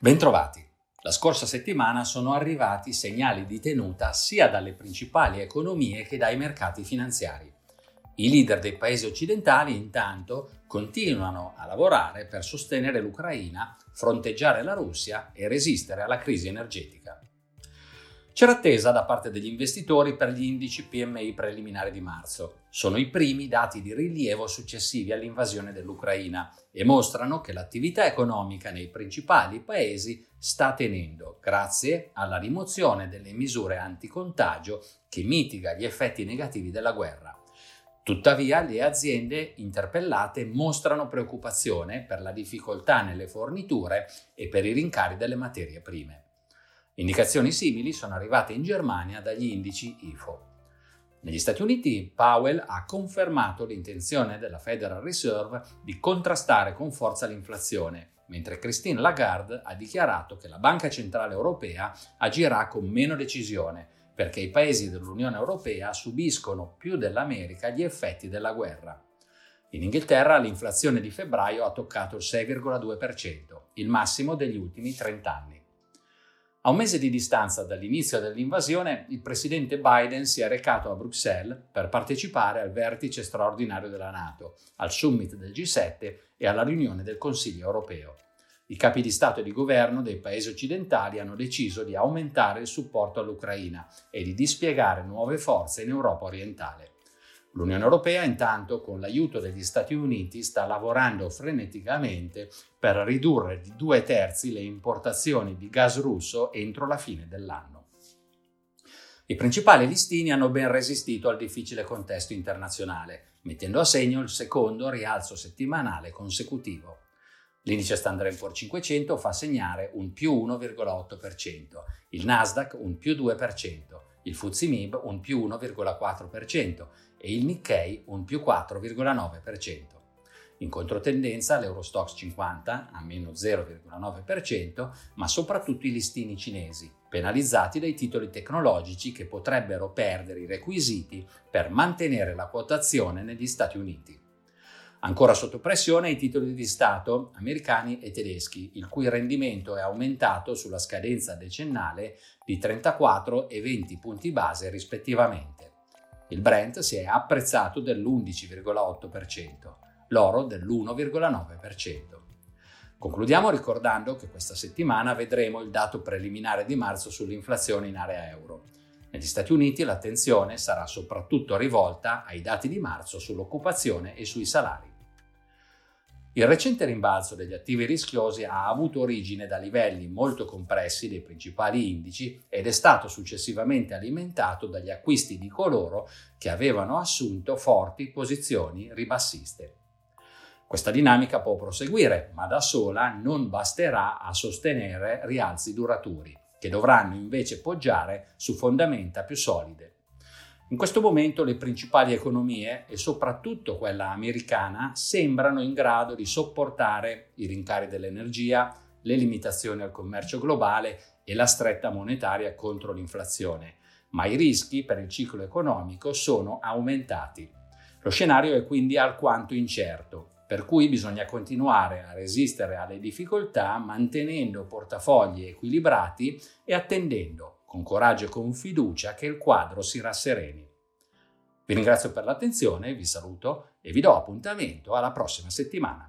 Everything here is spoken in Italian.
Bentrovati. La scorsa settimana sono arrivati segnali di tenuta sia dalle principali economie che dai mercati finanziari. I leader dei paesi occidentali intanto continuano a lavorare per sostenere l'Ucraina, fronteggiare la Russia e resistere alla crisi energetica. C'era attesa da parte degli investitori per gli indici PMI preliminari di marzo. Sono i primi dati di rilievo successivi all'invasione dell'Ucraina e mostrano che l'attività economica nei principali paesi sta tenendo grazie alla rimozione delle misure anticontagio che mitiga gli effetti negativi della guerra. Tuttavia le aziende interpellate mostrano preoccupazione per la difficoltà nelle forniture e per i rincari delle materie prime. Indicazioni simili sono arrivate in Germania dagli indici IFO. Negli Stati Uniti Powell ha confermato l'intenzione della Federal Reserve di contrastare con forza l'inflazione, mentre Christine Lagarde ha dichiarato che la Banca Centrale Europea agirà con meno decisione perché i paesi dell'Unione Europea subiscono più dell'America gli effetti della guerra. In Inghilterra l'inflazione di febbraio ha toccato il 6,2%, il massimo degli ultimi 30 anni. A un mese di distanza dall'inizio dell'invasione, il presidente Biden si è recato a Bruxelles per partecipare al vertice straordinario della Nato, al summit del G7 e alla riunione del Consiglio europeo. I capi di Stato e di governo dei paesi occidentali hanno deciso di aumentare il supporto all'Ucraina e di dispiegare nuove forze in Europa orientale. L'Unione Europea intanto, con l'aiuto degli Stati Uniti, sta lavorando freneticamente per ridurre di due terzi le importazioni di gas russo entro la fine dell'anno. I principali listini hanno ben resistito al difficile contesto internazionale, mettendo a segno il secondo rialzo settimanale consecutivo. L'indice Standard Poor's 500 fa segnare un più 1,8%, il Nasdaq un più 2%, il FTSE MIB un più 1,4% e il Nikkei un più 4,9%. In controtendenza l'Eurostox 50 a meno 0,9%, ma soprattutto i listini cinesi, penalizzati dai titoli tecnologici che potrebbero perdere i requisiti per mantenere la quotazione negli Stati Uniti. Ancora sotto pressione i titoli di Stato americani e tedeschi, il cui rendimento è aumentato sulla scadenza decennale di 34 e 20 punti base rispettivamente. Il Brent si è apprezzato dell'11,8%, l'oro dell'1,9%. Concludiamo ricordando che questa settimana vedremo il dato preliminare di marzo sull'inflazione in area euro. Negli Stati Uniti l'attenzione sarà soprattutto rivolta ai dati di marzo sull'occupazione e sui salari. Il recente rimbalzo degli attivi rischiosi ha avuto origine da livelli molto compressi dei principali indici ed è stato successivamente alimentato dagli acquisti di coloro che avevano assunto forti posizioni ribassiste. Questa dinamica può proseguire, ma da sola non basterà a sostenere rialzi duraturi, che dovranno invece poggiare su fondamenta più solide. In questo momento le principali economie, e soprattutto quella americana, sembrano in grado di sopportare i rincari dell'energia, le limitazioni al commercio globale e la stretta monetaria contro l'inflazione, ma i rischi per il ciclo economico sono aumentati. Lo scenario è quindi alquanto incerto, per cui bisogna continuare a resistere alle difficoltà mantenendo portafogli equilibrati e attendendo con coraggio e con fiducia che il quadro si rassereni. Vi ringrazio per l'attenzione, vi saluto e vi do appuntamento alla prossima settimana.